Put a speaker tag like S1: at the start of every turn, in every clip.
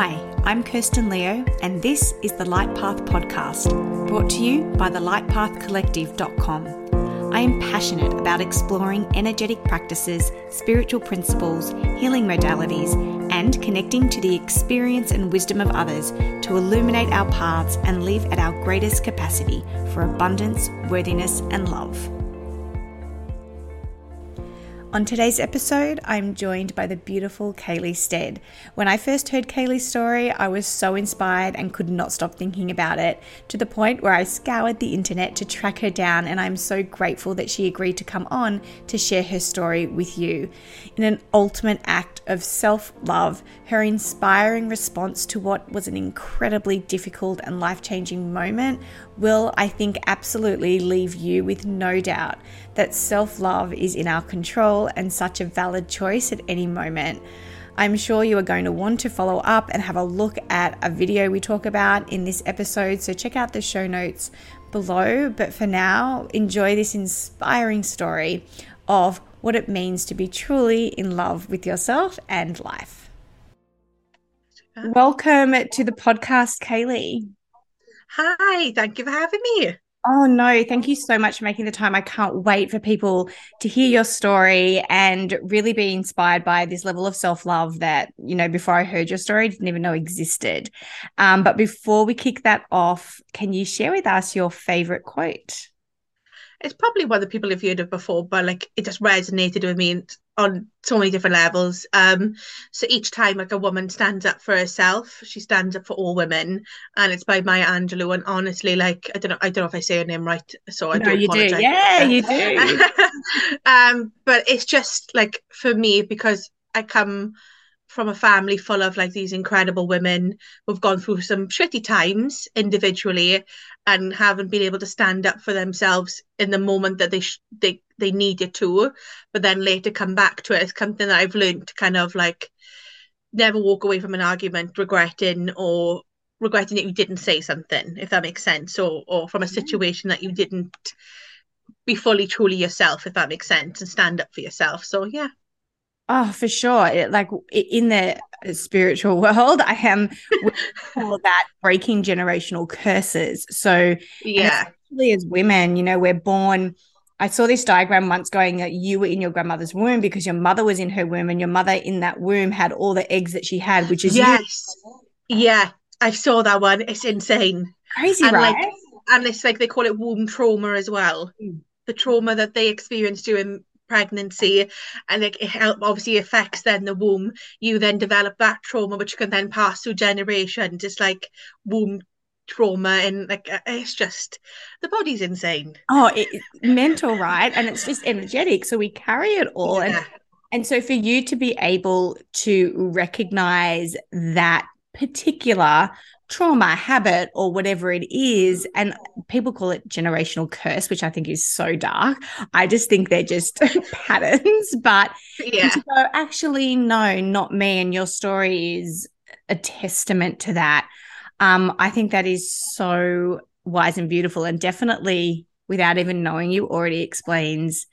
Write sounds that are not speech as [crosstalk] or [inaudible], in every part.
S1: Hi, I'm Kirsten Leo, and this is the Light Path Podcast, brought to you by the lightpathcollective.com. I am passionate about exploring energetic practices, spiritual principles, healing modalities, and connecting to the experience and wisdom of others to illuminate our paths and live at our greatest capacity for abundance, worthiness, and love. On today's episode, I'm joined by the beautiful Kayley Stead. When I first heard Kayley's story, I was so inspired and could not stop thinking about it to the point where I scoured the internet to track her down, and I'm so grateful that she agreed to come on to share her story with you. In an ultimate act of self love, her inspiring response to what was an incredibly difficult and life changing moment will, I think, absolutely leave you with no doubt that self love is in our control and such a valid choice at any moment. I'm sure you are going to want to follow up and have a look at a video we talk about in this episode, so check out the show notes below. But for now, enjoy this inspiring story of what it means to be truly in love with yourself and life. Welcome to the podcast, Kayley.
S2: Hi, thank you for having me.
S1: Oh, no. Thank you so much for making the time. I can't wait for people to hear your story and really be inspired by this level of self love that, you know, before I heard your story, I didn't even know existed. Um, but before we kick that off, can you share with us your favorite quote?
S2: It's probably one that people have heard of before, but like it just resonated with me on so many different levels. Um, so each time like a woman stands up for herself, she stands up for all women, and it's by Maya Angelou. And honestly, like I don't know, I don't know if I say her name right, so I
S1: no,
S2: don't.
S1: You do, yeah, you [laughs] do.
S2: um, but it's just like for me because I come from a family full of like these incredible women who've gone through some shitty times individually and haven't been able to stand up for themselves in the moment that they sh- they they needed to but then later come back to it. It's something that I've learned to kind of like never walk away from an argument regretting or regretting that you didn't say something if that makes sense or or from a situation that you didn't be fully truly yourself if that makes sense and stand up for yourself. So yeah
S1: Oh, for sure. It, like in the spiritual [laughs] world, I am call [laughs] that breaking generational curses. So,
S2: yeah,
S1: especially as women, you know, we're born. I saw this diagram once going that you were in your grandmother's womb because your mother was in her womb, and your mother in that womb had all the eggs that she had, which is
S2: yes, you. yeah. I saw that one. It's insane,
S1: crazy,
S2: and
S1: right?
S2: Like, and it's like they call it womb trauma as well. Mm. The trauma that they experienced during pregnancy and like it help, obviously affects then the womb. You then develop that trauma which can then pass through generations it's like womb trauma and like uh, it's just the body's insane.
S1: Oh it's mental right? And it's just energetic so we carry it all. Yeah. and and so for you to be able to recognize that particular trauma, habit, or whatever it is. And people call it generational curse, which I think is so dark. I just think they're just [laughs] patterns. But
S2: yeah.
S1: to go, actually, no, not me. And your story is a testament to that. Um, I think that is so wise and beautiful, and definitely without even knowing you, already explains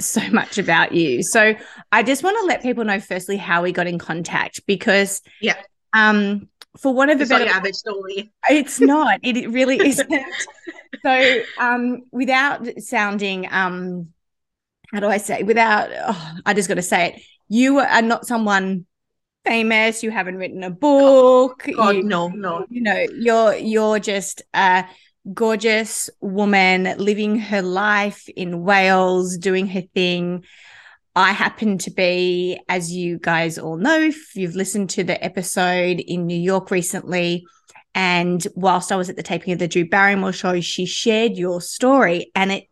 S1: so [laughs] much about you. So I just want to let people know firstly how we got in contact because
S2: yeah.
S1: Um, for whatever
S2: it's better, average story.
S1: It's not. It really [laughs] isn't. so, um, without sounding, um, how do I say? Without, oh, I just got to say it. You are not someone famous. You haven't written a book.
S2: God,
S1: you,
S2: no, no.
S1: You know, you're you're just a gorgeous woman living her life in Wales, doing her thing. I happen to be, as you guys all know, if you've listened to the episode in New York recently, and whilst I was at the taping of the Drew Barrymore show, she shared your story and it,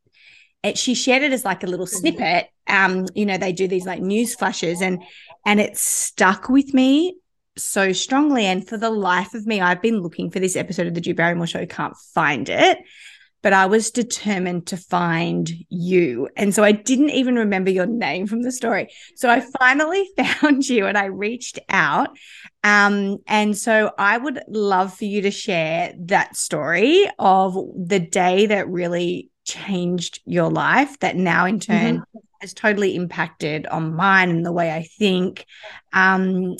S1: it she shared it as like a little mm-hmm. snippet. Um, you know, they do these like news flashes and and it stuck with me so strongly. And for the life of me, I've been looking for this episode of the Drew Barrymore show, can't find it but I was determined to find you. And so I didn't even remember your name from the story. So I finally [laughs] found you and I reached out. Um, and so I would love for you to share that story of the day that really changed your life, that now in turn mm-hmm. has totally impacted on mine and the way I think. Um,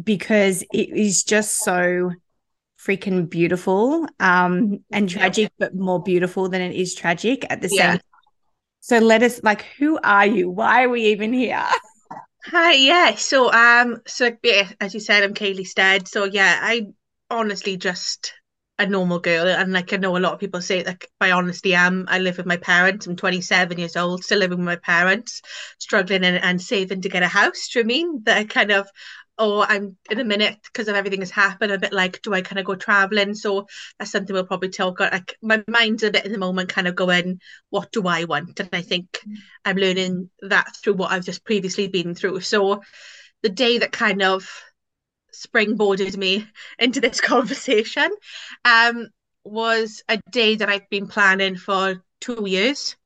S1: because it is just so freaking beautiful um and tragic but more beautiful than it is tragic at the yeah. same so let us like who are you? Why are we even here?
S2: Hi yeah so um so yeah, as you said i'm kayley stead. So yeah i honestly just a normal girl and like I know a lot of people say like by honesty am I live with my parents. I'm 27 years old still living with my parents struggling and, and saving to get a house do you mean? That I kind of or I'm in a minute because of everything has happened I'm a bit like do I kind of go traveling so that's something we'll probably talk about like my mind's a bit in the moment kind of going what do I want? And I think mm. I'm learning that through what I've just previously been through. So the day that kind of springboarded me [laughs] into this conversation um, was a day that I've been planning for two years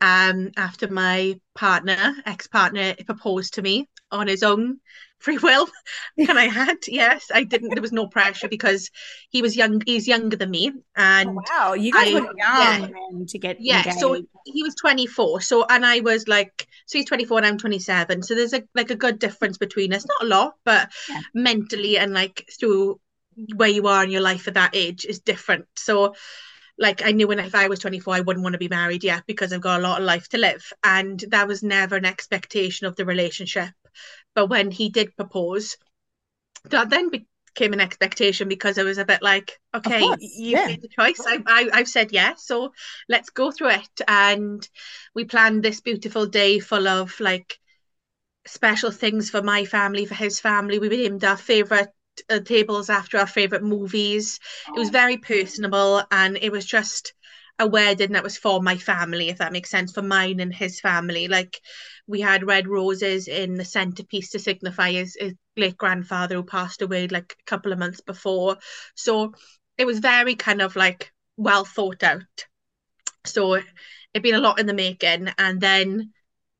S2: um, after my partner, ex partner, proposed to me on his own free will and I had yes I didn't there was no pressure because he was young he's younger than me and oh,
S1: wow you guys I, were young yeah, to get
S2: yeah engaged. so he was 24 so and I was like so he's 24 and I'm 27 so there's a like a good difference between us not a lot but yeah. mentally and like through where you are in your life at that age is different so like I knew when if I was 24, I wouldn't want to be married yet because I've got a lot of life to live. And that was never an expectation of the relationship. But when he did propose, that then became an expectation because I was a bit like, okay, you yeah. made the choice. I, I, I've said yes, so let's go through it. And we planned this beautiful day full of like special things for my family, for his family. We named our favorite uh, tables after our favorite movies. It was oh. very personable, and it was just a wedding that was for my family, if that makes sense, for mine and his family. Like we had red roses in the centerpiece to signify his, his late grandfather who passed away like a couple of months before. So it was very kind of like well thought out. So it'd been a lot in the making. And then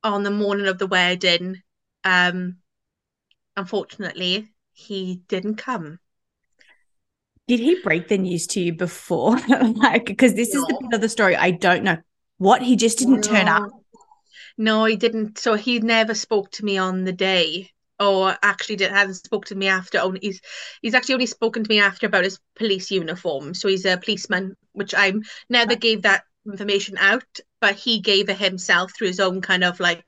S2: on the morning of the wedding, um, unfortunately, he didn't come.
S1: Did he break the news to you before? [laughs] like, because this no. is the bit of the story I don't know. What he just didn't no. turn up.
S2: No, he didn't. So he never spoke to me on the day, or actually didn't, hasn't spoke to me after. Only he's he's actually only spoken to me after about his police uniform. So he's a policeman, which I never gave that information out, but he gave it himself through his own kind of like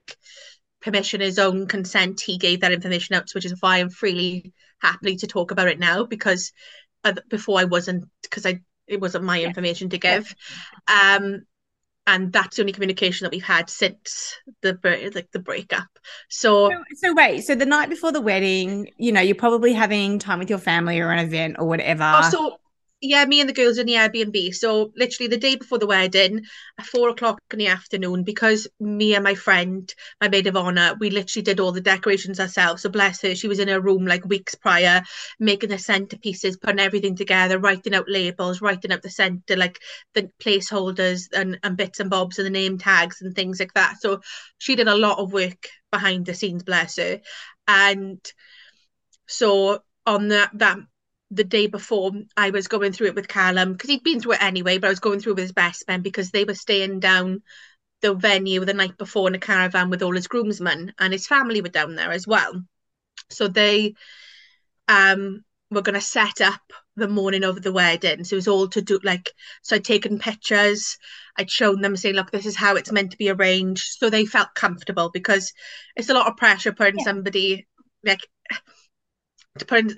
S2: permission, his own consent. He gave that information out, which is why I'm freely happily to talk about it now because before I wasn't because I it wasn't my information to give. Um, and that's the only communication that we've had since the like the breakup. So,
S1: so, so wait, so the night before the wedding, you know, you're probably having time with your family or an event or whatever.
S2: Oh, yeah, me and the girls in the Airbnb. So literally the day before the wedding, at four o'clock in the afternoon, because me and my friend, my maid of honor, we literally did all the decorations ourselves. So bless her, she was in her room like weeks prior, making the centerpieces, putting everything together, writing out labels, writing out the center, like the placeholders and, and bits and bobs and the name tags and things like that. So she did a lot of work behind the scenes, bless her. And so on that that the day before I was going through it with Callum because he'd been through it anyway, but I was going through with his best men because they were staying down the venue the night before in a caravan with all his groomsmen and his family were down there as well. So they um were gonna set up the morning of the wedding. So it was all to do like so I'd taken pictures, I'd shown them saying, look, this is how it's meant to be arranged. So they felt comfortable because it's a lot of pressure putting yeah. somebody like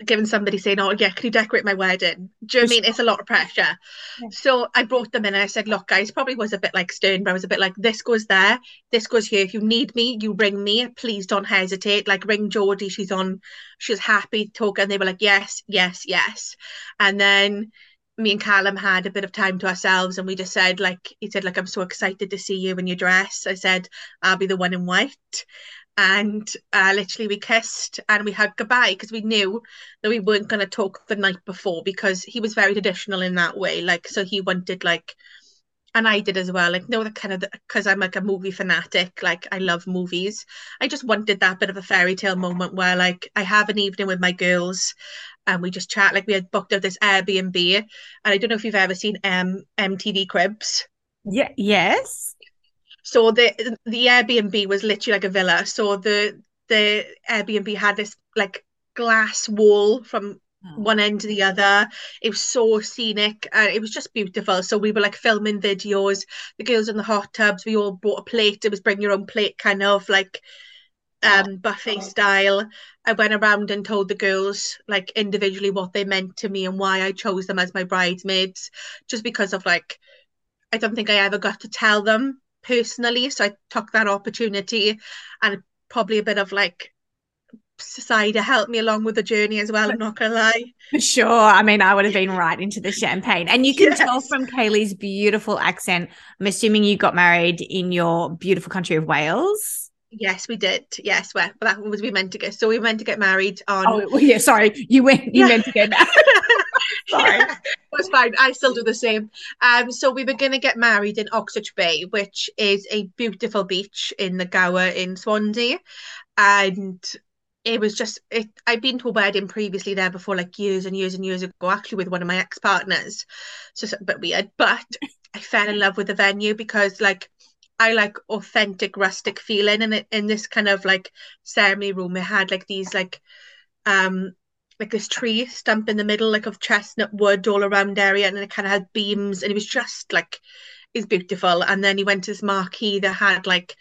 S2: giving somebody saying, "Oh yeah, can you decorate my wedding?" Do you know I mean? It's a lot of pressure. Yeah. So I brought them in and I said, "Look, guys, probably was a bit like stern, but I was a bit like, this goes there, this goes here. If you need me, you ring me. Please don't hesitate. Like ring Jodie. She's on. She's happy to talk." And they were like, "Yes, yes, yes." And then me and Callum had a bit of time to ourselves and we just said like he said like I'm so excited to see you in your dress I said I'll be the one in white and uh, literally we kissed and we had goodbye because we knew that we weren't going to talk the night before because he was very traditional in that way like so he wanted like and I did as well like no the kind of because I'm like a movie fanatic like I love movies. I just wanted that bit of a fairy tale moment where like I have an evening with my girls and we just chat like we had booked out this Airbnb and I don't know if you've ever seen um MTV Cribs.
S1: Yeah yes
S2: so the the Airbnb was literally like a villa. So the the Airbnb had this like glass wall from
S1: Oh.
S2: one end to the other. It was so scenic and it was just beautiful. So we were like filming videos, the girls in the hot tubs, we all brought a plate. It was bring your own plate kind of like um buffet style. I went around and told the girls like individually what they meant to me and why I chose them as my bridesmaids, just because of like I don't think I ever got to tell them personally. So I took that opportunity and probably a bit of like cider helped me along with the journey as well. I'm not gonna lie.
S1: For sure. I mean, I would have been right into the champagne. And you can
S2: Yes.
S1: tell from Kayley's beautiful accent. I'm assuming you got married in your beautiful country of Wales.
S2: Yes, we did. Yes, well, that was we meant to get. So we meant to get married on.
S1: Oh, yeah. Sorry. You went, you
S2: Yeah.
S1: meant to get married. [laughs] Sorry. [laughs]
S2: Yeah, fine. I still do the same. Um, so we were going to get married in Oxwich Bay, which is a beautiful beach in the Gower in Swansea, and it was just it. I'd been to a wedding previously there before, like years and years and years ago, actually with one of my ex-partners. So it's a bit weird, but I fell in love with the venue because like. I like authentic rustic feeling and in this kind of like ceremony room it had like these like um like this tree stump in the middle like of chestnut wood all around area and it kind of had beams and it was just like it's beautiful. And then he went to this marquee that had like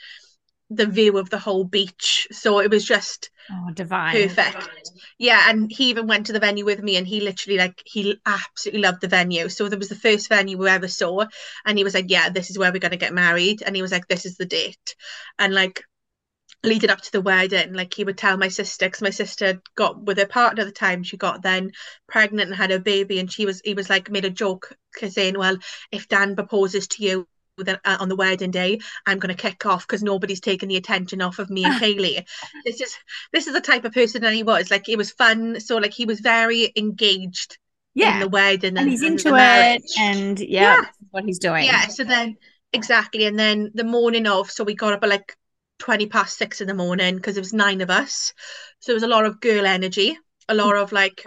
S2: the view of the whole beach. So it was just
S1: Oh, divine.
S2: perfect. Yeah and he even went to the venue with me and he literally like he absolutely loved the venue. So there was the first venue we ever saw and he was like yeah this is where we're going to get married. And he was like this is the date. And like leading up to the wedding like he would tell my sister because my sister got with her partner at the time she got then pregnant and had a baby and she was he was like made a joke saying well if Dan proposes to you then uh, on the wedding day I'm going to kick off because nobody's taking the attention off of me and [laughs] Kayley this is this is the type of person that he was like it was fun so like he was very engaged in
S1: Yeah.
S2: the wedding
S1: And he's
S2: and
S1: into it. And yeah,
S2: Yeah.
S1: what he's doing.
S2: Yeah, so then exactly, and then the morning of, so we got up at like 20 past six in the morning because there was nine of us. So there was a lot of girl energy, a lot of like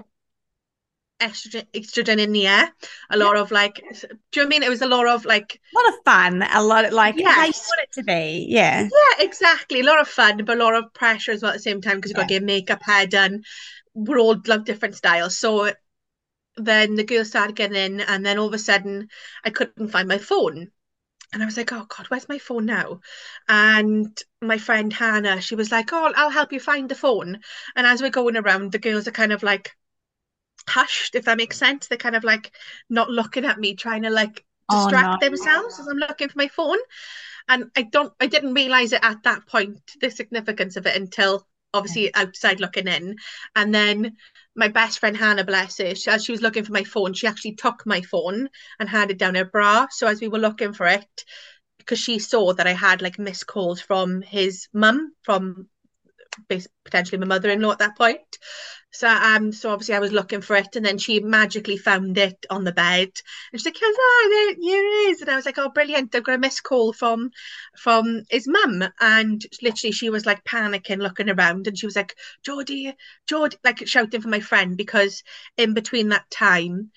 S2: estrogen, estrogen in the air, a lot of like, do you know what I mean? It was a lot of like,
S1: A lot of fun. A lot of like how you
S2: Yes.
S1: want it to be. Yeah.
S2: yeah, exactly, a lot of fun, but a lot of pressure as well at the same time because you've got to get makeup, hair done. We're all love different styles. So then the girls started getting in, and then all of a sudden I couldn't find my phone. And I was like, oh God, where's my phone now? And my friend Hannah, she was like, oh, I'll help you find the phone. And as we're going around, the girls are kind of like hushed, if that makes sense. They're kind of like not looking at me, trying to like
S1: Oh,
S2: distract
S1: no.
S2: themselves as I'm looking for my phone. And I don't, I didn't realize it at that point, the significance of it until obviously outside looking in. And then my best friend Hannah, bless her, she, as she was looking for my phone, she actually took my phone and handed down her bra. So as we were looking for it, because she saw that I had like missed calls from his mum, from potentially my mother-in-law at that point. So um, so obviously I was looking for it, and then she magically found it on the bed, and she's like, "Hello, there, here it is." And I was like, "Oh, brilliant! I've got a missed call from from his mum," and literally she was like panicking, looking around, and she was like, "Jodie, Jodie," like shouting for my friend because in between that time,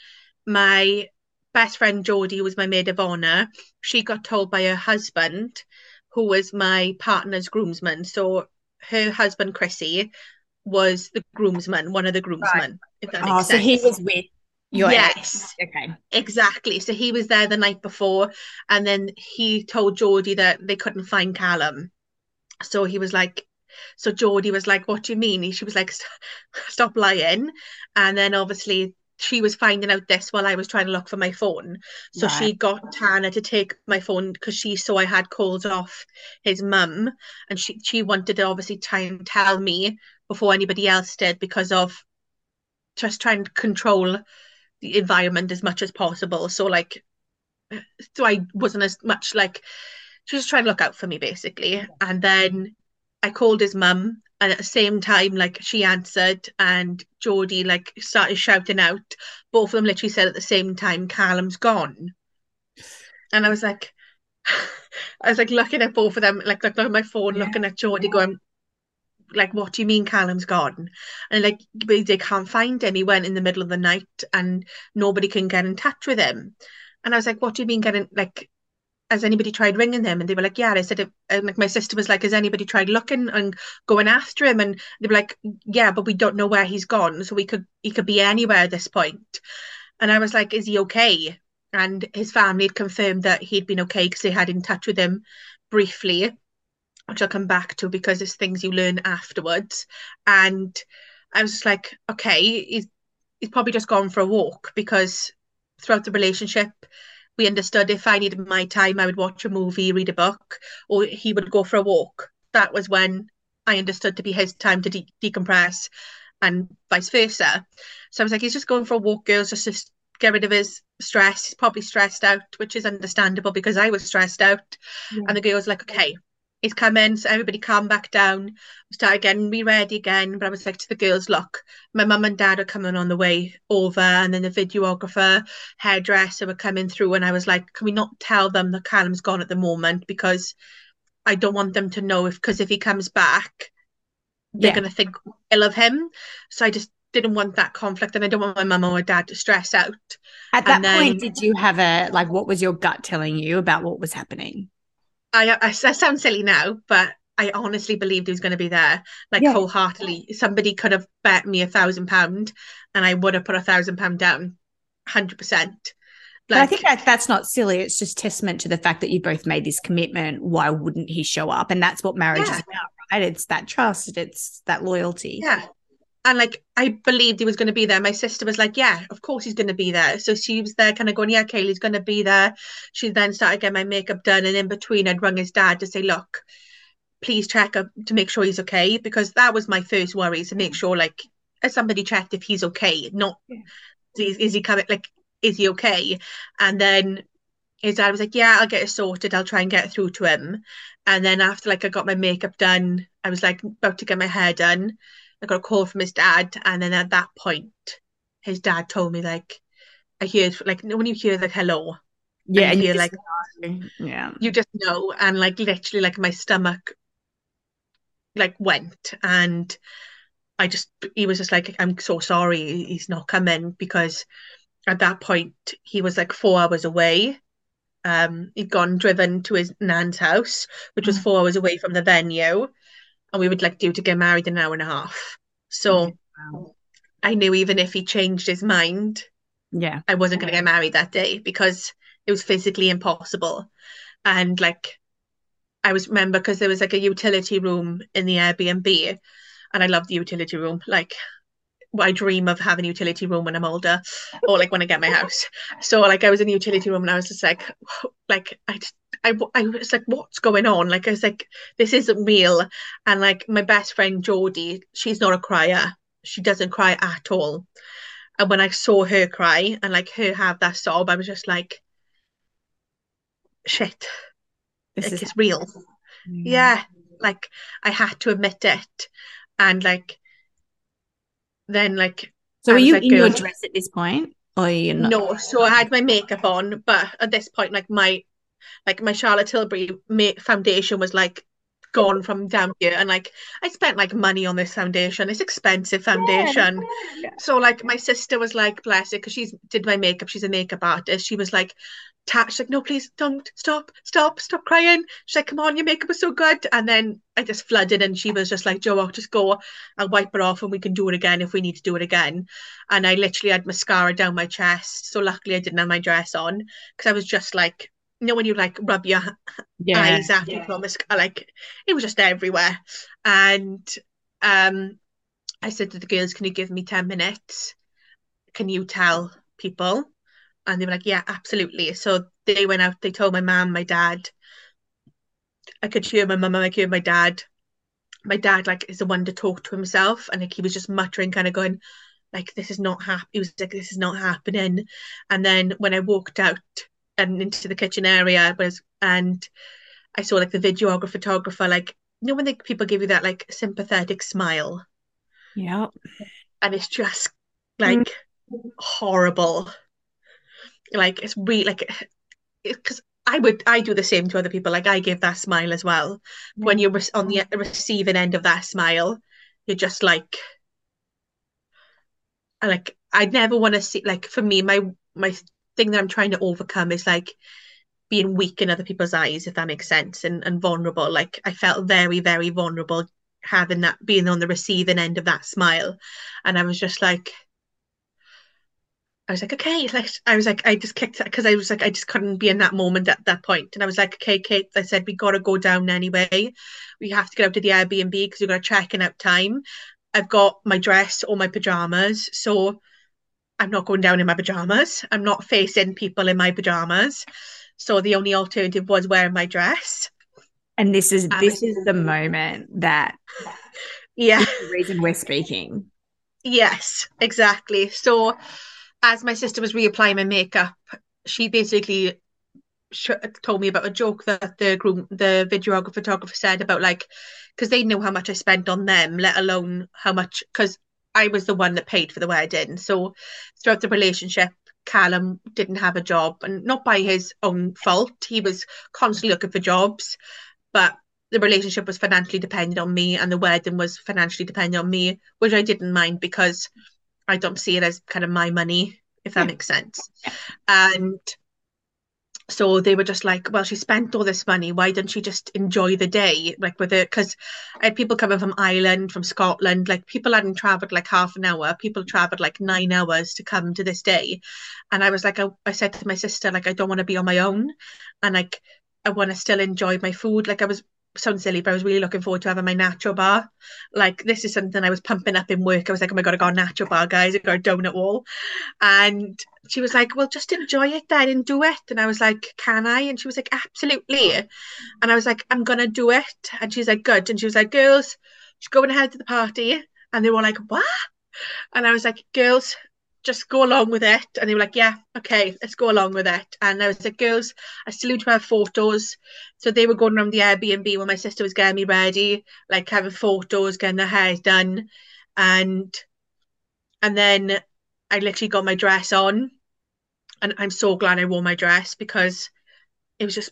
S2: my best friend Jodie, was my maid of honor, she got told by her husband, who was my partner's groomsman. So her husband Chrissy was the groomsman, one of the groomsmen, oh, makes
S1: Oh,
S2: sense.
S1: so he was with your
S2: yes,
S1: ex. Okay.
S2: exactly. So he was there the night before, and then he told Jodie that they couldn't find Callum. So he was like, so Jodie was like, "What do you mean?" She was like, [laughs] "Stop lying," and then obviously she was finding out this while I was trying to look for my phone. So
S1: Right.
S2: she got Hannah to take my phone because she saw I had calls off his mum, and she she wanted to obviously try and tell me before anybody else did because of just trying to control the environment as much as possible. So like, so I wasn't as much like she was trying to look out for me basically. And then I called his mum, and at the same time, like she answered, and Jodie like started shouting out. Both of them literally said at the same time, "Callum's gone," and I was like, [laughs] I was like looking at both of them, like looking at my phone,
S1: Yeah.
S2: looking at Jodie, going. Like, what do you mean Callum's gone? And like, they they can't find him. He went in the middle of the night and nobody can get in touch with him. And I was like, what do you mean getting like has anybody tried ringing them? And they were like, yeah. I said, it and uh, like my sister was like, has anybody tried looking and going after him? And they were like, yeah, but we don't know where he's gone. So we could, he could be anywhere at this point. And I was like, is he okay? And his family had confirmed that he'd been okay because they had in touch with him briefly, which I'll come back to because it's things you learn afterwards. And I was like, okay, he's, he's probably just gone for a walk because throughout the relationship, we understood if I needed my time, I would watch a movie, read a book, or he would go for a walk. That was when I understood to be his time to de- decompress and vice versa. So I was like, he's just going for a walk, girls, just to get rid of his stress. He's probably stressed out, which is understandable because I was stressed out. Yeah. And the girl was like, okay, he's coming. So everybody calm back down. Start again, be ready again. But I was like to the girls, look, my mum and dad are coming on the way over, and then the videographer, hairdresser were coming through. And I was like, can we not tell them that Callum's gone at the moment? Because I don't want them to know if because if he comes back, they're yeah. gonna think ill of him. So I just didn't want that conflict and I don't want my mum or my dad to stress out.
S1: At that then, point, did you have a like what was your gut telling you about what was happening?
S2: I, I, I sound silly now, but I honestly believed he was going to be there, like yeah. wholeheartedly. Somebody could have bet me a thousand pound, and I would have put a thousand pound down, hundred percent.
S1: Like, but I think that that's not silly. It's just testament to the fact that you both made this commitment. Why wouldn't he show up? And that's what marriage yeah. is about, right? It's that trust. It's that loyalty.
S2: Yeah and like I believed he was going to be there. My sister was like, "Yeah, of course he's going to be there." So she was there, kind of going, "Yeah, Kayley's going to be there." She then started getting my makeup done, and in between, I'd rung his dad to say, "Look, please check up to make sure he's okay," because that was my first worry to make mm. sure, like, somebody checked if he's okay, not yeah. is, is he coming, like, is he okay? And then his dad was like, "Yeah, I'll get it sorted. I'll try and get through to him." And then after like I got my makeup done, I was like about to get my hair done I got a call from his dad, and then at that point, his dad told me like, I heard like when you hear like hello,
S1: yeah,
S2: and you hear like,
S1: know. yeah,
S2: you just know, and like literally like my stomach like went, and I just he was just like, I'm so sorry, he's not coming because at that point he was like four hours away. Um, he'd gone driven to his nan's house, which was mm. four hours away from the venue and we would like due to get married in an hour and a half. So wow. I knew even if he changed his mind,
S1: yeah,
S2: I wasn't going to get married that day because it was physically impossible. And like, I was remember because there was like a utility room in the Airbnb, and I love the utility room. Like, I dream of having a utility room when I'm older, or like when I get my house. So like I was in the utility room and I was just like, like I just I, I was like, what's going on? Like, I was like, this isn't real. And like, my best friend Jodie, she's not a crier. She doesn't cry at all. And when I saw her cry and like her have that sob, I was just like, shit, this like, is real. Mm. Yeah, like I had to admit it. And like, then like,
S1: so are you like, in your dress at this point? Or you not?
S2: No, so I had my makeup on, but at this point, like my like my Charlotte Tilbury foundation was like gone from down here and like I spent like money on this foundation. It's expensive foundation. yeah, yeah. so like my sister was like bless it because she's did my makeup. She's a makeup artist. She was like she's like no please don't stop stop stop crying. She's like come on your makeup was so good. And then I just flooded and she was just like Joe I'll just go I'll wipe it off and we can do it again if we need to do it again. And I literally had mascara down my chest. So luckily I didn't have my dress on because I was just like you know when you like rub your yeah, eyes after yeah. you promise like it was just everywhere. And um I said to the girls can you give me 10 minutes? Can you tell people? And they were like yeah absolutely. So they went out they told my mom my dad. I could hear my mum I could hear my dad. My dad like is the one to talk to himself and like he was just muttering kind of going like this is not happening he was like this is not happening. And then when I walked out and into the kitchen area was and I saw like the videographer photographer like you know when the people give you that like sympathetic smile
S1: yeah
S2: and it's just like mm. horrible like it's really like because I would I do the same to other people like I give that smile as well yeah. when you're on the receiving end of that smile you're just like like I never want to see like for me my my thing that I'm trying to overcome is like being weak in other people's eyes, if that makes sense, and, and vulnerable. Like I felt very, very vulnerable having that being on the receiving end of that smile. And I was just like, I was like, okay, like I was like, I just kicked it because I was like, I just couldn't be in that moment at that point. And I was like, okay, Kate, I said, we gotta go down anyway. We have to get out to the Airbnb because we've got a check-in out time. I've got my dress or my pajamas. So I'm not going down in my pajamas. I'm not facing people in my pajamas. So the only alternative was wearing my dress.
S1: And this is um, this is the moment that
S2: yeah
S1: the reason we're speaking.
S2: Yes, exactly. So as my sister was reapplying my makeup, she basically told me about a joke that the groom, the videographer photographer said about like because they knew how much I spent on them, let alone how much because I was the one that paid for the wedding. So throughout the relationship, Callum didn't have a job, and not by his own fault. He was constantly looking for jobs, but the relationship was financially dependent on me, and the wedding was financially dependent on me, which I didn't mind because I don't see it as kind of my money, if that yeah. makes sense. And so they were just like, well, she spent all this money. Why didn't she just enjoy the day? Like with it, because I had people coming from Ireland, from Scotland. Like people hadn't traveled like half an hour. People traveled like nine hours to come to this day. And I was like, I, I said to my sister, like, I don't want to be on my own, and like, I want to still enjoy my food. Like I was sounds silly, but I was really looking forward to having my nacho bar. Like this is something I was pumping up in work. I was like, oh my god, I got a nacho bar, guys. I got a donut wall. And she was like, well, just enjoy it then and do it. And I was like, can I? And she was like, absolutely. And I was like, I'm gonna do it. And she's like, good. And she was like, girls, she's going ahead to the party. And they were like, what? And I was like, girls, just go along with it. And they were like, yeah, okay, let's go along with it. And I was like, girls, I still need to have photos. So they were going around the Airbnb when my sister was getting me ready, like having photos, getting their hair done. And and then I literally got my dress on. And I'm so glad I wore my dress because it was just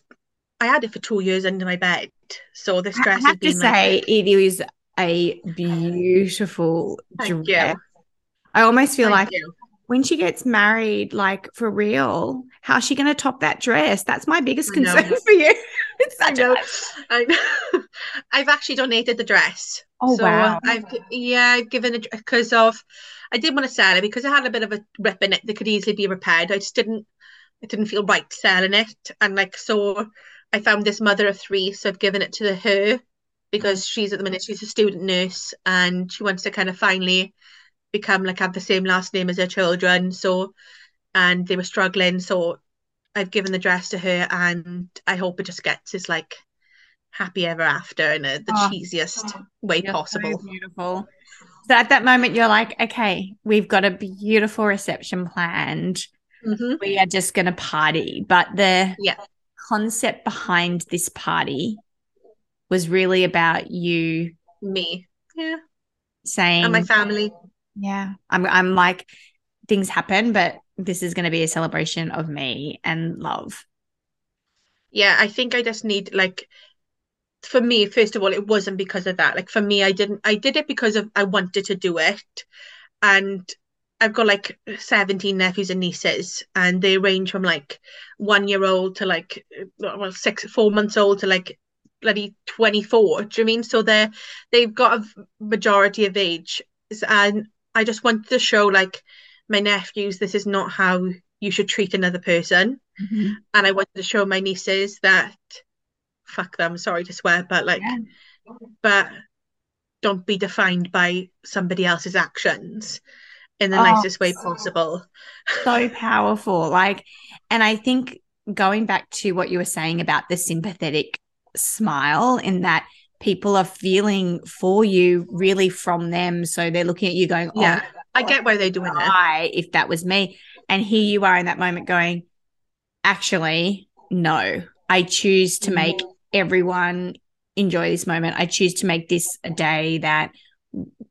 S2: I had it for two years under my bed. So this dress
S1: I have to say like, it is a beautiful dress. You. I almost feel Thank like you when she gets married, like for real, how's she going to top that dress? That's my biggest concern [laughs] for you.
S2: I know. I know. [laughs] I've actually donated the dress.
S1: Oh so wow!
S2: I've yeah, I've given it because of I did want to sell it because it had a bit of a rip in it that could easily be repaired. I just didn't it didn't feel right selling it, and like so, I found this mother of three, so I've given it to her because she's at the minute she's a student nurse and she wants to kind of finally become like have the same last name as her children. So, and they were struggling. So, I've given the dress to her, and I hope it just gets this like happy ever after in a, the oh, cheesiest oh, way possible.
S1: So beautiful. So at that moment, you're like, okay, we've got a beautiful reception planned. Mm-hmm. We are just going to party. But the
S2: yeah.
S1: concept behind this party was really about you,
S2: me, yeah,
S1: saying,
S2: and my family.
S1: Yeah. I'm I'm like things happen, but this is going to be a celebration of me and love.
S2: Yeah, I think I just need like for me first of all it wasn't because of that. Like for me I didn't I did it because of I wanted to do it and I've got like 17 nephews and nieces, and they range from like one year old to like uh, well six four months old to like bloody 24. Do you mean? So they're they've got a majority of age, and I just wanted to show like my nephews this is not how you should treat another person. Mm-hmm. And I wanted to show my nieces that fuck them, sorry to swear, but like yeah. but don't be defined by somebody else's actions in the oh, nicest way possible.
S1: So powerful. Like and I think going back to what you were saying about the sympathetic smile in that people are feeling for you really from them. So they're looking at you going,
S2: oh, Yeah, I get why they're doing that.
S1: I, If that was me. And here you are in that moment going, actually, no, I choose to make mm. everyone enjoy this moment. I choose to make this a day that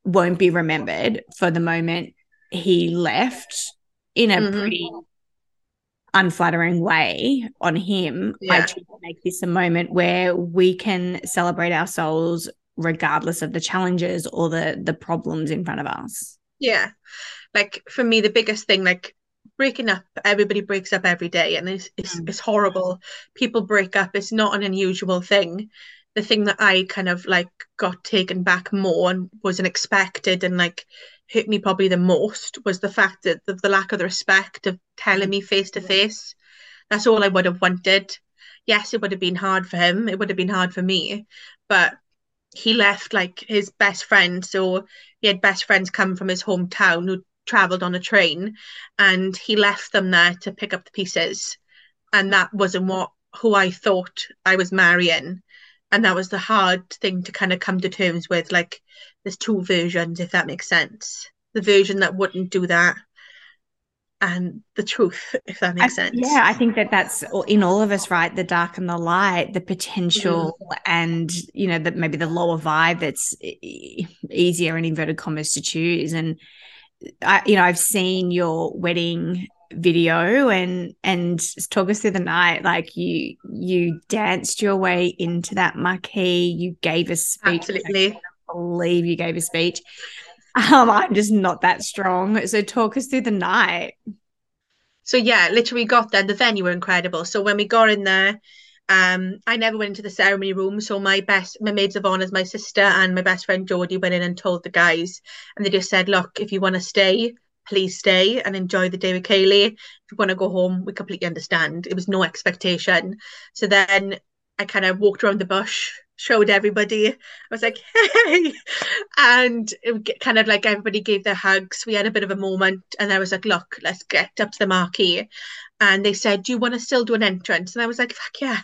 S1: won't be remembered for the moment he left in a mm-hmm. pretty unflattering way on him, yeah. I try to make this a moment where we can celebrate our souls regardless of the challenges or the the problems in front of us.
S2: Yeah. Like for me, the biggest thing, like breaking up everybody breaks up every day and it's it's, mm. it's horrible people break up it's not an unusual thing the thing that i kind of like got taken back more and wasn't expected and like hit me probably the most was the fact that the, the lack of the respect of telling me face to face. That's all i would have wanted. Yes it would have been hard for him. It would have been hard for me. But he left like his best friend. So he had best friends come from his hometown who traveled on a train and he left them there to pick up the pieces. And that wasn't what who I thought I was marrying and that was the hard thing to kind of come to terms with like there's two versions if that makes sense. The version that wouldn't do that and the truth [laughs] if that makes
S1: I,
S2: sense.
S1: yeah i think that that's in all of us right the dark and the light the potential mm. and you know that maybe the lower vibe that's easier in inverted commas to choose. And I, you know, I've seen your wedding video and and talk us through the night. Like you you danced your way into that marquee. You gave a speech.
S2: Absolutely. I
S1: believe you gave a speech. Um i'm just not that strong. So talk us through the night.
S2: So yeah literally got there. The venue were incredible. So when we got in there um, I never went into the ceremony room, so my best, my maids of honour, my sister and my best friend Jodie went in and told the guys, and they just said, "Look, if you want to stay, please stay and enjoy the day with Kayley. If you want to go home, we completely understand. It was no expectation." So then I kind of walked around the bush, showed everybody. I was like, "Hey!" and it kind of like everybody gave their hugs. We had a bit of a moment, and I was like, "Look, let's get up to the marquee." and they said, Do you want to still do an entrance? And I was like, Fuck yeah.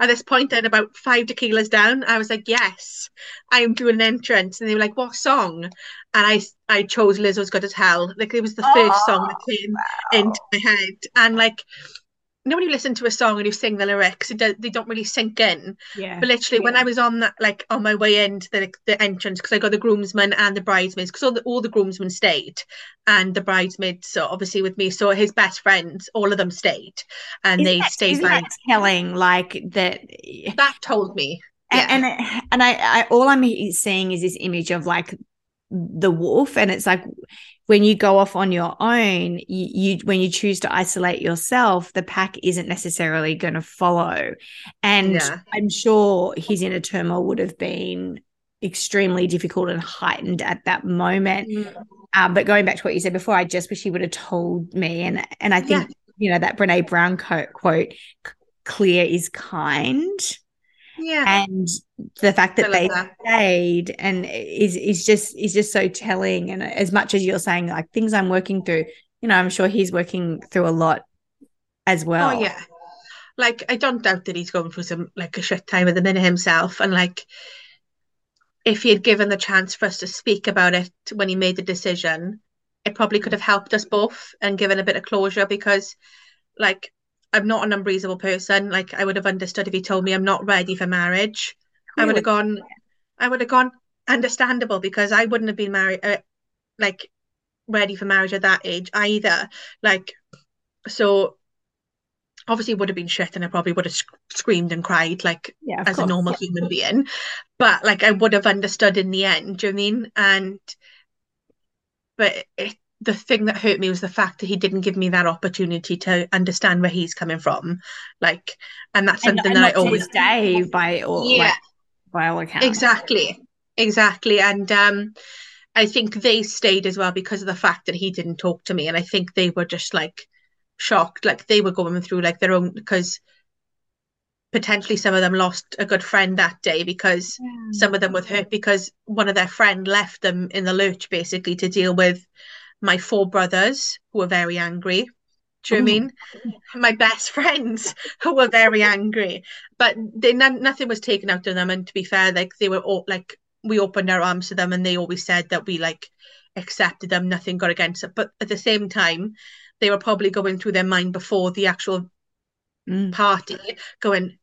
S2: At this point, at about five tequilas down, I was like, Yes, I am doing an entrance. And they were like, What song? And I I chose Lizzo's Good as Hell. Like it was the first oh, song that oh, came wow. into my head. And like you know when you listen to a song and you sing the lyrics, do, they don't really sink in.
S1: Yeah.
S2: But literally,
S1: yeah.
S2: when I was on that, like on my way into the the entrance, because I got the groomsmen and the bridesmaids, because all the all the groomsmen stayed, and the bridesmaids, so obviously with me, so his best friends, all of them stayed, and isn't they that, stayed.
S1: Isn't that telling? Like that.
S2: That told me.
S1: Yeah. And and, and I, I all I'm seeing is this image of like the wolf, and it's like when you go off on your own, you, you, when you choose to isolate yourself, the pack isn't necessarily going to follow. And yeah. I'm sure his inner turmoil would have been extremely difficult and heightened at that moment. Mm. Um, but going back to what you said before, I just wish he would have told me. And and I think yeah. you know that Brene Brown quote, quote "Clear is kind."
S2: Yeah.
S1: And the fact that they that. stayed and is is just is just so telling. And as much as you're saying like things i'm working through you know i'm sure he's working through a lot as oh, well.
S2: oh yeah. Like i don't doubt that he's going through some like a shit time at the minute himself. And like if he had given the chance for us to speak about it when he made the decision it probably could have helped us both and given a bit of closure because like I'm not an unreasonable person. Like I would have understood if he told me I'm not ready for marriage. I would have gone. I would have gone understandable because I wouldn't have been married, uh, like ready for marriage at that age either. Like so. Obviously, would have been shit, and I probably would have sc- screamed and cried like
S1: yeah,
S2: as
S1: course.
S2: a normal human being. But like, I would have understood in the end. Do you know I mean? And but it, the thing that hurt me was the fact that he didn't give me that opportunity to understand where he's coming from. Like and that's something and, and that i always
S1: day by all yeah. like, by all accounts.
S2: Exactly. Exactly. And um i think they stayed as well because of the fact that he didn't talk to me. And i think they were just like shocked. Like they were going through like their own because potentially some of them lost a good friend that day because yeah. some of them were hurt because one of their friend left them in the lurch basically to deal with my four brothers who were very angry. Do you know I mean? My best [laughs] friends who were very angry, but they nothing was taken out of them. And to be fair, like they were all like we opened our arms to them, and they always said that we like accepted them. Nothing got against it. But at the same time, they were probably going through their mind before the actual mm. party, going,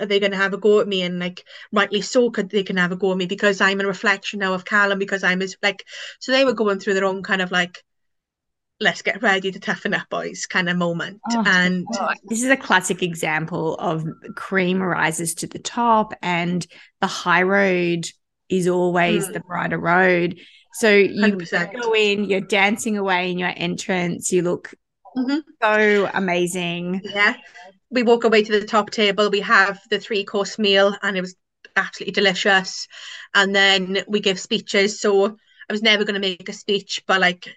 S2: are they going to have a go at me? And like, rightly so, could they can have a go at me because I'm a reflection now of Callum because I'm as like, so they were going through their own kind of like, let's get ready to toughen up, boys, kind of moment. Oh, and
S1: God. this is a classic example of cream rises to the top, and the high road is always mm. the brighter road. So you 100%. go in, you're dancing away in your entrance, you look
S2: Mhm.
S1: So amazing.
S2: Yeah. We walk away to the top table. We have the three course meal, and it was absolutely delicious. And then we give speeches. So I was never going to make a speech, but like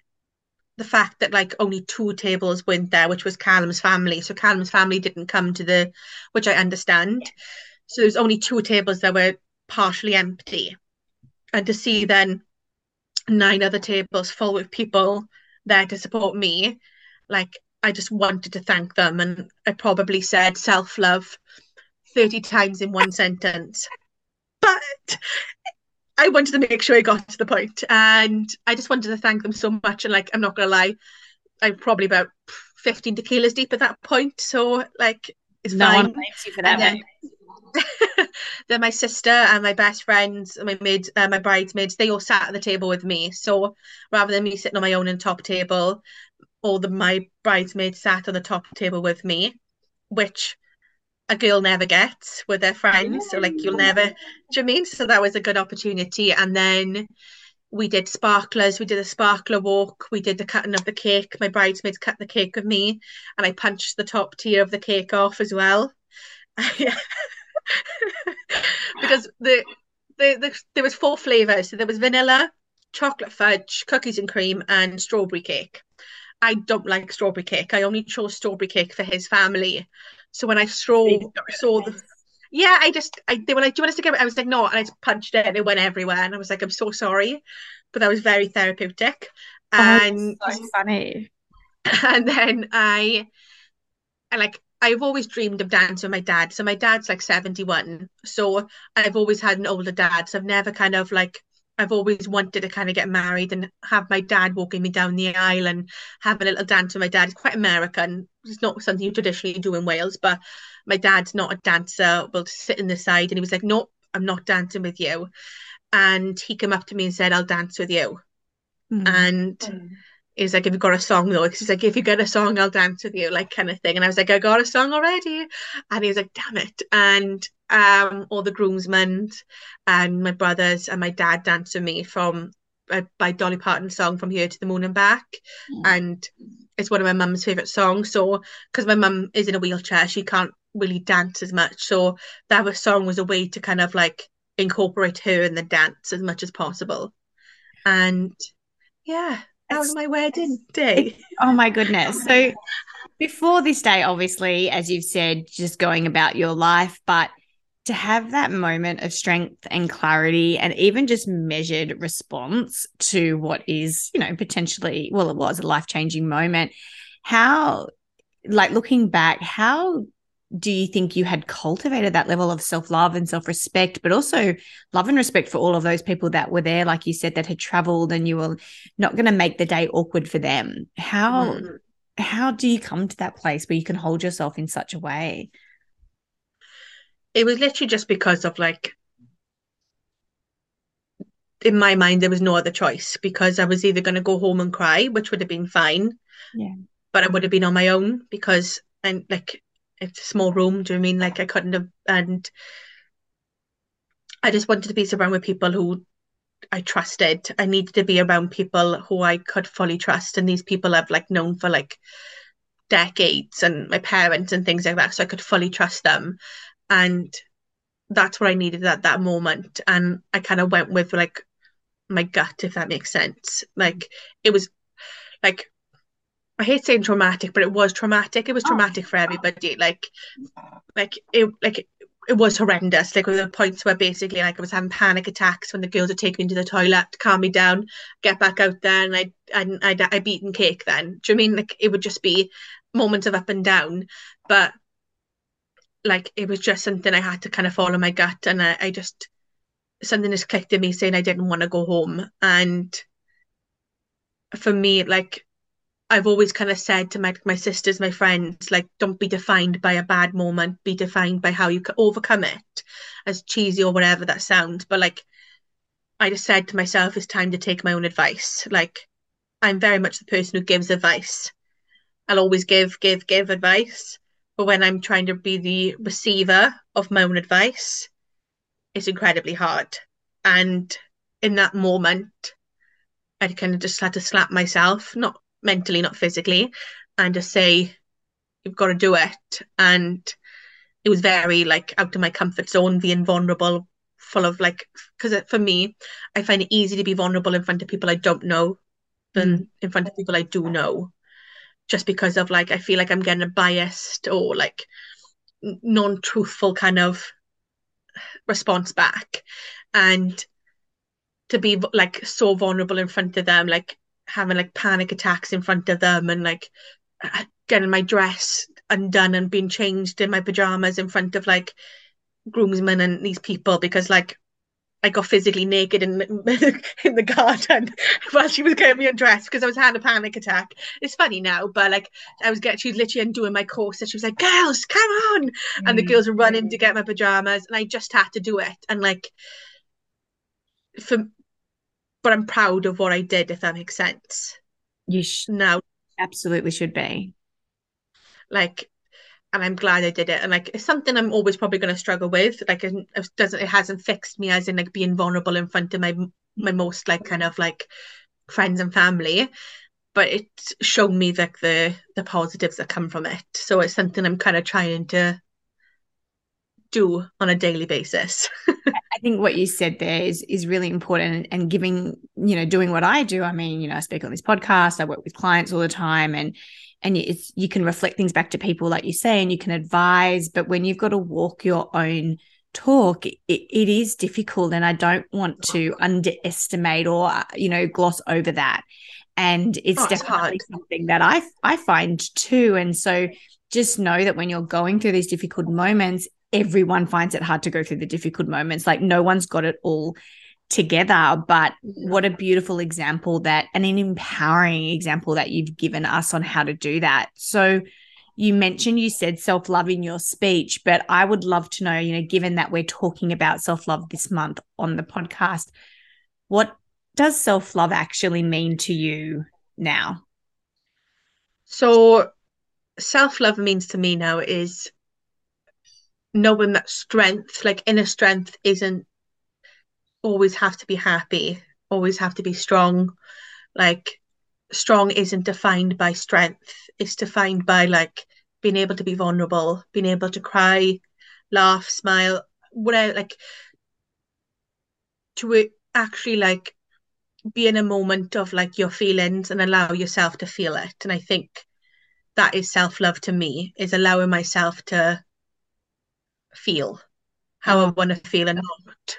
S2: the fact that like only two tables went there, which was Callum's family. So Callum's family didn't come to the, which I understand. So there's only two tables that were partially empty. And to see then nine other tables full with people there to support me, like I just wanted to thank them. And I probably said self love 30 times in one sentence. But I wanted to make sure I got to the point, and I just wanted to thank them so much. And like, I'm not gonna lie, I'm probably about 15 tequilas deep at that point, so like, it's
S1: No
S2: fine.
S1: one blames you for that.
S2: And
S1: one.
S2: then, [laughs] then my sister and my best friends, and my maid, uh, my bridesmaids, they all sat at the table with me. So rather than me sitting on my own in top table, all the my bridesmaids sat on the top table with me, which a girl never gets with their friends. So like you'll never, do you mean? So that was a good opportunity. And then we did sparklers, we did a sparkler walk, we did the cutting of the cake. My bridesmaids cut the cake with me, and I punched the top tier of the cake off as well. [laughs] because the, the the there was four flavors. So there was vanilla, chocolate fudge, cookies and cream, and strawberry cake. I don't like strawberry cake. I only chose strawberry cake for his family. So when I saw saw the yeah, I just I they were like, "Do you want us to get?" I was like, "No," and I just punched it, and it went everywhere, and I was like, "I'm so sorry," but that was very therapeutic.
S1: Oh,
S2: And
S1: so funny. [laughs]
S2: and then I, I like I've always dreamed of dancing with my dad. So my dad's like 71. So I've always had an older dad. So I've never kind of like I've always wanted to kind of get married and have my dad walking me down the aisle and have a little dance with my dad. He's quite American. It's not something you traditionally do in Wales, but my dad's not a dancer. We'll sit in the side and he was like, Nope, I'm not dancing with you. And he came up to me and said, I'll dance with you.
S1: Mm.
S2: And he's like, Have you got a song though? Because he's like, If you get a song, I'll dance with you, like kind of thing. And I was like, I got a song already. And he was like, Damn it. And um, all the groomsmen and my brothers and my dad danced with me from uh, by Dolly Parton's song From Here to the Moon and Back.
S1: Mm.
S2: And it's one of my mum's favourite songs. So, because my mum is in a wheelchair, she can't really dance as much. So, that was, song was a way to kind of like incorporate her in the dance as much as possible. And yeah, that was my wedding day.
S1: Oh my goodness. So before this day, obviously, as you've said, just going about your life, but to have that moment of strength and clarity and even just measured response to what is, you know, potentially, well, it was a life changing moment. How, like looking back, how do you think you had cultivated that level of self love and self respect, but also love and respect for all of those people that were there, like you said, that had traveled and you were not going to make the day awkward for them? How,
S2: Mm.
S1: how do you come to that place where you can hold yourself in such a way?
S2: It was literally just because of like, in my mind, there was no other choice because I was either going to go home and cry, which would have been fine,
S1: Yeah.
S2: but I would have been on my own because I'm like, it's a small room. Do you know I mean? Like, I couldn't have, and I just wanted to be surrounded with people who I trusted. I needed to be around people who I could fully trust, and these people I've like known for like decades, and my parents and things like that, so I could fully trust them, and that's what I needed at that moment. And I kind of went with like my gut, if that makes sense. Like it was like I hate saying traumatic, but it was traumatic. It was
S1: Oh.
S2: traumatic for everybody. Like like it like it was horrendous. Like there were points where basically like I was having panic attacks when the girls would take me into the toilet to calm me down, get back out there and I'd I'd I'd, I'd be eating cake then. Do you know I mean? Like it would just be moments of up and down. But like it was just something I had to kind of follow my gut and I, I just something just clicked in me saying I didn't want to go home. And for me, like I've always kind of said to my my sisters, my friends, like don't be defined by a bad moment, be defined by how you can overcome it, as cheesy or whatever that sounds. But like I just said to myself, it's time to take my own advice. Like I'm very much the person who gives advice. I'll always give, give, give advice. But when I'm trying to be the receiver of my own advice, it's incredibly hard. And in that moment, I kind of just had to slap myself, not mentally, not physically, and just say, you've got to do it. And it was very like out of my comfort zone, being vulnerable, full of like, because for me, I find it easy to be vulnerable in front of people I don't know than mm. in front of people I do know. Just because of like, I feel like I'm getting a biased or like non truthful kind of response back. And to be like so vulnerable in front of them, like having like panic attacks in front of them and like getting my dress undone and being changed in my pajamas in front of like groomsmen and these people because like I got physically naked in [laughs] in the garden [laughs] while she was getting me undressed because I was having a panic attack. It's funny now, but like I was getting, she was literally undoing my corset. She was like, "Girls, come on!" Mm-hmm. And the mm. girls were running to get my pajamas, and I just had to do it. And like, for, but I'm proud of what I did, if that makes sense.
S1: You sh- now absolutely should be.
S2: Like, and I'm glad I did it. And like, it's something I'm always probably going to struggle with. Like, it doesn't, it hasn't fixed me as in like being vulnerable in front of my my most like kind of like friends and family. But it's shown me like the the positives that come from it. So it's something I'm kind of trying to do on a daily basis. [laughs]
S1: I think what you said there is is really important and giving, you know, doing what I do. I mean, you know, I speak on this podcast, I work with clients all the time and and it's you can reflect things back to people like you say and you can advise but when you've got to walk your own talk it, it is difficult and i don't want to underestimate or uh, you know gloss over that. And it's oh, definitely it's something that i i find too and so just know that when you're going through these difficult moments everyone finds it hard to go through the difficult moments. Like no one's got it all together. But what a beautiful example that, and an empowering example that you've given us on how to do that. So, you mentioned you said self love in your speech, but I would love to know, you know, given that we're talking about self love this month on the podcast, what does self love actually mean to you now?
S2: So, self love means to me now is knowing that strength, like inner strength, isn't always have to be happy, always have to be strong. Like strong isn't defined by strength. It's defined by like being able to be vulnerable, being able to cry, laugh, smile, whatever like to actually like be in a moment of like your feelings and allow yourself to feel it. And I think that is self-love to me, is allowing myself to feel how I mm. want to feel and not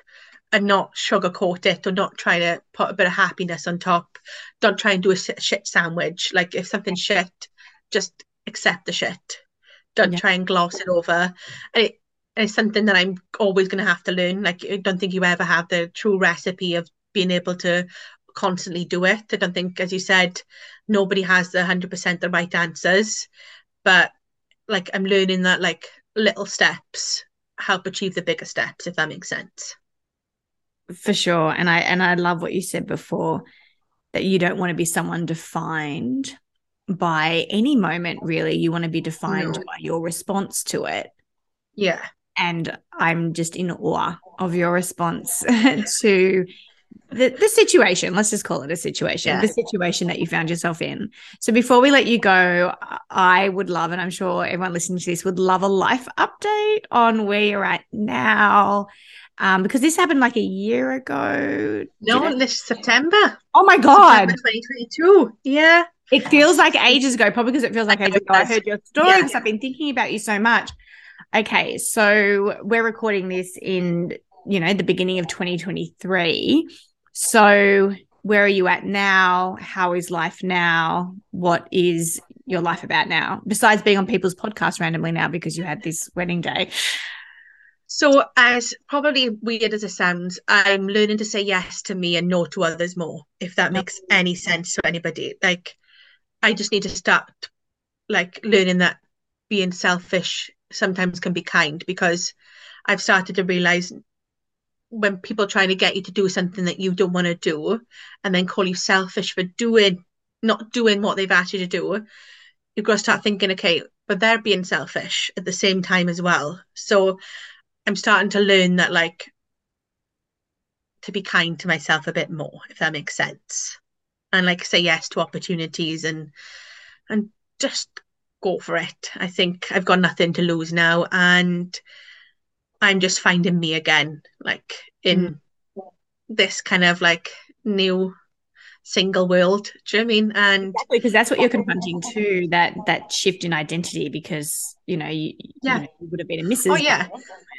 S2: and not sugarcoat it or not try to put a bit of happiness on top. Don't try and do a shit sandwich. Like if something's shit, just accept the shit. Don't yeah. try and gloss it over. And it, it's something that I'm always going to have to learn. Like I don't think you ever have the true recipe of being able to constantly do it. I don't think, as you said, nobody has the hundred percent the right answers. But like I'm learning that like little steps help achieve the bigger steps, if that makes sense
S1: for sure. And i and i love what you said before that you don't want to be someone defined by any moment really. You want to be defined no. by your response to it.
S2: Yeah.
S1: And i'm just in awe of your response [laughs] to the, the situation. Let's just call it a situation. Yeah. the situation that you found yourself in. So before we let you go i would love and i'm sure everyone listening to this would love a life update on where you're at now um, because this happened like a year ago.
S2: No, this September.
S1: Oh my god,
S2: 2022. Yeah,
S1: it feels like ages ago. Probably because it feels like ages ago. I heard your story yeah. because I've been thinking about you so much. Okay, so we're recording this in you know the beginning of 2023. So where are you at now? How is life now? What is your life about now? Besides being on people's podcasts randomly now because you had this wedding day.
S2: So, as probably weird as it sounds, I'm learning to say yes to me and no to others more, if that makes any sense to anybody. Like, I just need to start like learning that being selfish sometimes can be kind because I've started to realize when people trying to get you to do something that you don't want to do and then call you selfish for doing not doing what they've asked you to do, you've got to start thinking, okay, but they're being selfish at the same time as well. So I'm starting to learn that like to be kind to myself a bit more, if that makes sense. And like say yes to opportunities and and just go for it. I think I've got nothing to lose now, and I'm just finding me again, like in mm. this kind of like new single world. Do you know I mean? And
S1: exactly because that's what you're confronting too that that shift in identity because you know you, yeah. You, know, you would have been a Mrs.
S2: Oh yeah,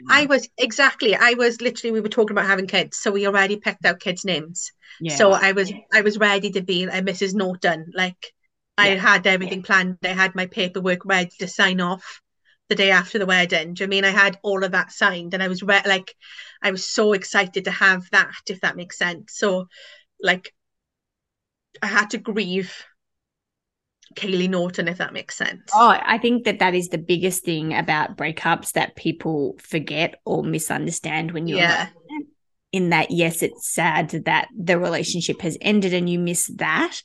S2: I was exactly. I was literally. We were talking about having kids, so we already picked out kids' names. Yeah. So I was I was ready to be a Mrs. Norton. Like I yeah. had everything planned. I had my paperwork ready to sign off the day after the wedding. Do you I mean I had all of that signed, and I was re- like, I was so excited to have that, if that makes sense. So, like, I had to grieve Kayley Norton, if that makes sense.
S1: Oh, I think that that is the biggest thing about breakups that people forget or misunderstand when you're yeah. in that. Yes, it's sad that the relationship has ended and you miss that,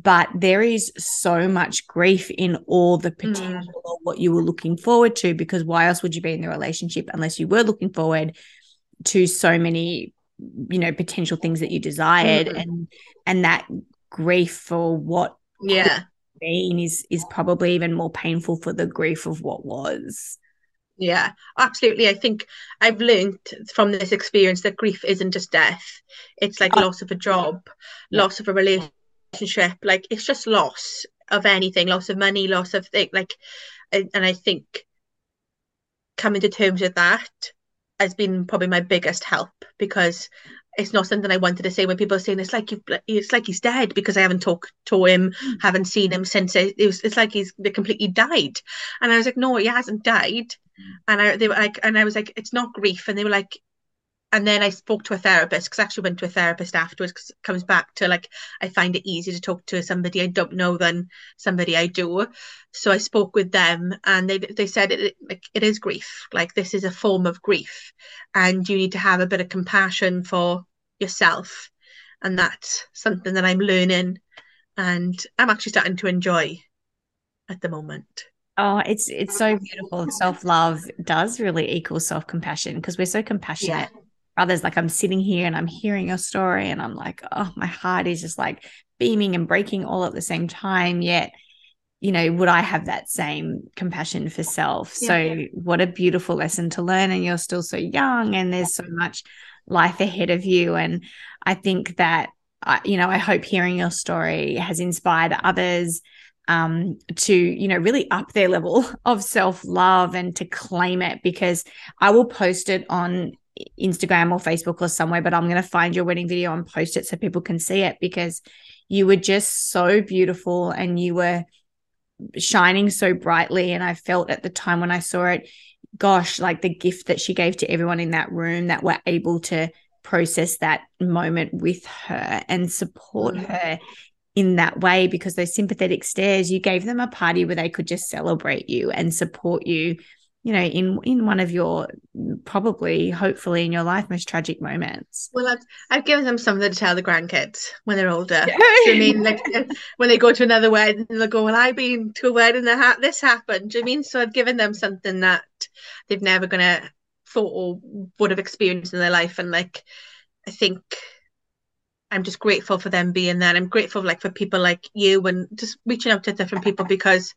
S1: but there is so much grief in all the mm. potential mm. of what you were looking forward to. Because why else would you be in the relationship unless you were looking forward to so many, you know, potential things that you desired mm. and and that grief for what
S2: yeah
S1: been is is probably even more painful for the grief of what was
S2: yeah absolutely i think i've learned from this experience that grief isn't just death it's like oh. loss of a job yeah. loss of a relationship like it's just loss of anything loss of money loss of thing like and i think coming to terms with that has been probably my biggest help because it's not something I wanted to say when people are saying it's like you it's like he's dead because I haven't talked to him, haven't seen him since it, it was it's like he's they completely died. And I was like, no, he hasn't died. And I they were like and I was like, it's not grief. And they were like, and then I spoke to a therapist because I actually went to a therapist afterwards because it comes back to like I find it easier to talk to somebody I don't know than somebody I do. So I spoke with them and they they said it like it is grief. Like this is a form of grief and you need to have a bit of compassion for yourself. And that's something that I'm learning and I'm actually starting to enjoy at the moment.
S1: Oh, it's it's so beautiful. Self love does really equal self compassion because we're so compassionate. Yeah. Others, like I'm sitting here and I'm hearing your story, and I'm like, oh, my heart is just like beaming and breaking all at the same time. Yet, you know, would I have that same compassion for self? Yeah. So, what a beautiful lesson to learn. And you're still so young, and there's so much life ahead of you. And I think that, uh, you know, I hope hearing your story has inspired others um, to, you know, really up their level [laughs] of self love and to claim it because I will post it on Instagram or Facebook or somewhere, but I'm going to find your wedding video and post it so people can see it because you were just so beautiful and you were shining so brightly. And I felt at the time when I saw it, gosh, like the gift that she gave to everyone in that room that were able to process that moment with her and support mm. her in that way because those sympathetic stares you gave them a party where they could just celebrate you and support you you know in in one of your probably hopefully in your life most tragic moments
S2: well i've, I've given them something to tell the grandkids when they're older yeah. i mean [laughs] like when they go to another wedding they'll go well i've been to a wedding that ha- this happened do you mean so i've given them something that they've never gonna thought or would have experienced in their life and like i think I'm just grateful for them being there. I'm grateful like for people like you and just reaching out to different people because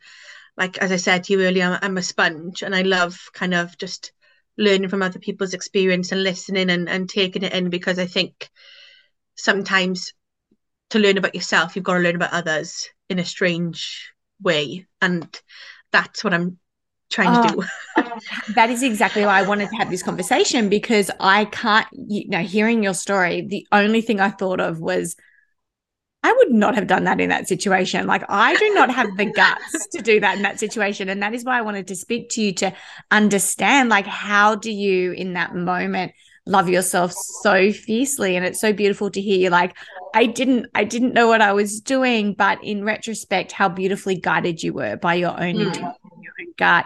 S2: like as I said to you earlier, I'm a sponge and I love kind of just learning from other people's experience and listening and, and taking it in because I think sometimes to learn about yourself, you've got to learn about others in a strange way. And that's what I'm trying to oh, do. [laughs]
S1: Oh, that is exactly why I wanted to have this conversation because I can't, you know, hearing your story, the only thing I thought of was I would not have done that in that situation. Like, I do not have the guts to do that in that situation. And that is why I wanted to speak to you to understand, like, how do you in that moment love yourself so fiercely? And it's so beautiful to hear you like, I didn't, I didn't know what I was doing, but in retrospect, how beautifully guided you were by your own mm. your own gut,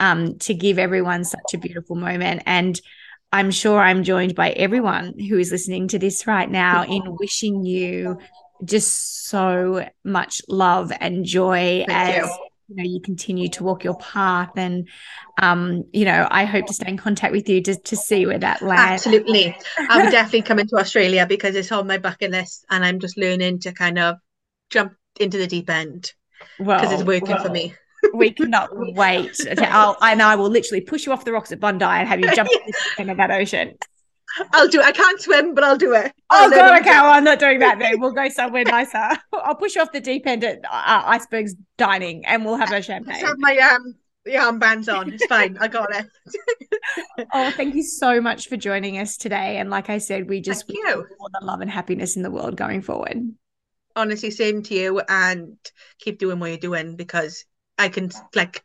S1: um, to give everyone such a beautiful moment. And I'm sure I'm joined by everyone who is listening to this right now in wishing you just so much love and joy Thank as you. you. know you continue to walk your path and um you know i hope to stay in contact with you to, to see where that lands
S2: absolutely i'll [laughs] definitely coming to australia because it's on my bucket list and i'm just learning to kind of jump into the deep end because
S1: Well,
S2: it's working for me. [laughs]
S1: we cannot wait. to- I'll, and I will literally push you off the rocks at Bondi and have you jump [laughs] into that ocean.
S2: I'll do it. I can't swim, but I'll do it.
S1: Oh
S2: I'll oh
S1: god, okay, well, I'm not doing that then. We'll go [laughs] somewhere nicer. I'll push you off the deep end at uh, Icebergs Dining, and we'll have a
S2: Just
S1: champagne.
S2: have my um the armbands on. It's fine. I got it. [laughs]
S1: Oh, thank you so much for joining us today. And like I said, we just
S2: Thank you.
S1: all the love and happiness in the world going forward.
S2: Honestly, same to you, and keep doing what you're doing because I can like.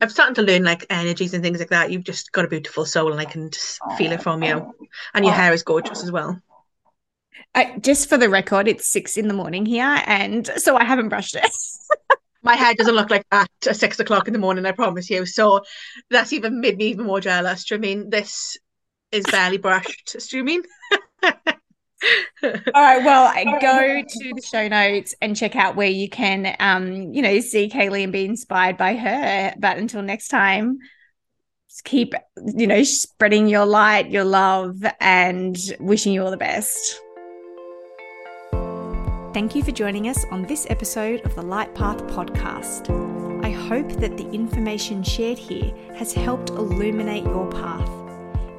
S2: I'm starting to learn like energies and things like that. You've just got a beautiful soul, and I can just feel it from you. And your
S1: Oh.
S2: hair is gorgeous as well.
S1: Uh, just for the record, it's six in the morning here, and so I haven't brushed it. [laughs]
S2: My hair doesn't look like that at six o'clock in the morning, I promise you. So that's even made me even more jealous. Do you know I mean this is barely brushed? Do you know I mean? [laughs] [laughs]
S1: All right, well, go to the show notes and check out where you can, um, you know, see Kayley and be inspired by her. But until next time, just keep, you know, spreading your light, your love, and wishing you all the best. Thank you for joining us on this episode of the Light Path podcast. I hope that the information shared here has helped illuminate your path.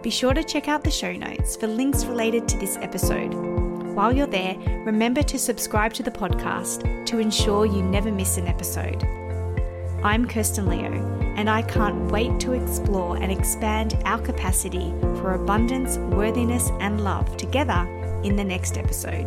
S1: Be sure to check out the show notes for links related to this episode. While you're there, remember to subscribe to the podcast to ensure you never miss an episode. I'm Kirsten Leo, and I can't wait to explore and expand our capacity for abundance, worthiness, and love together in the next episode.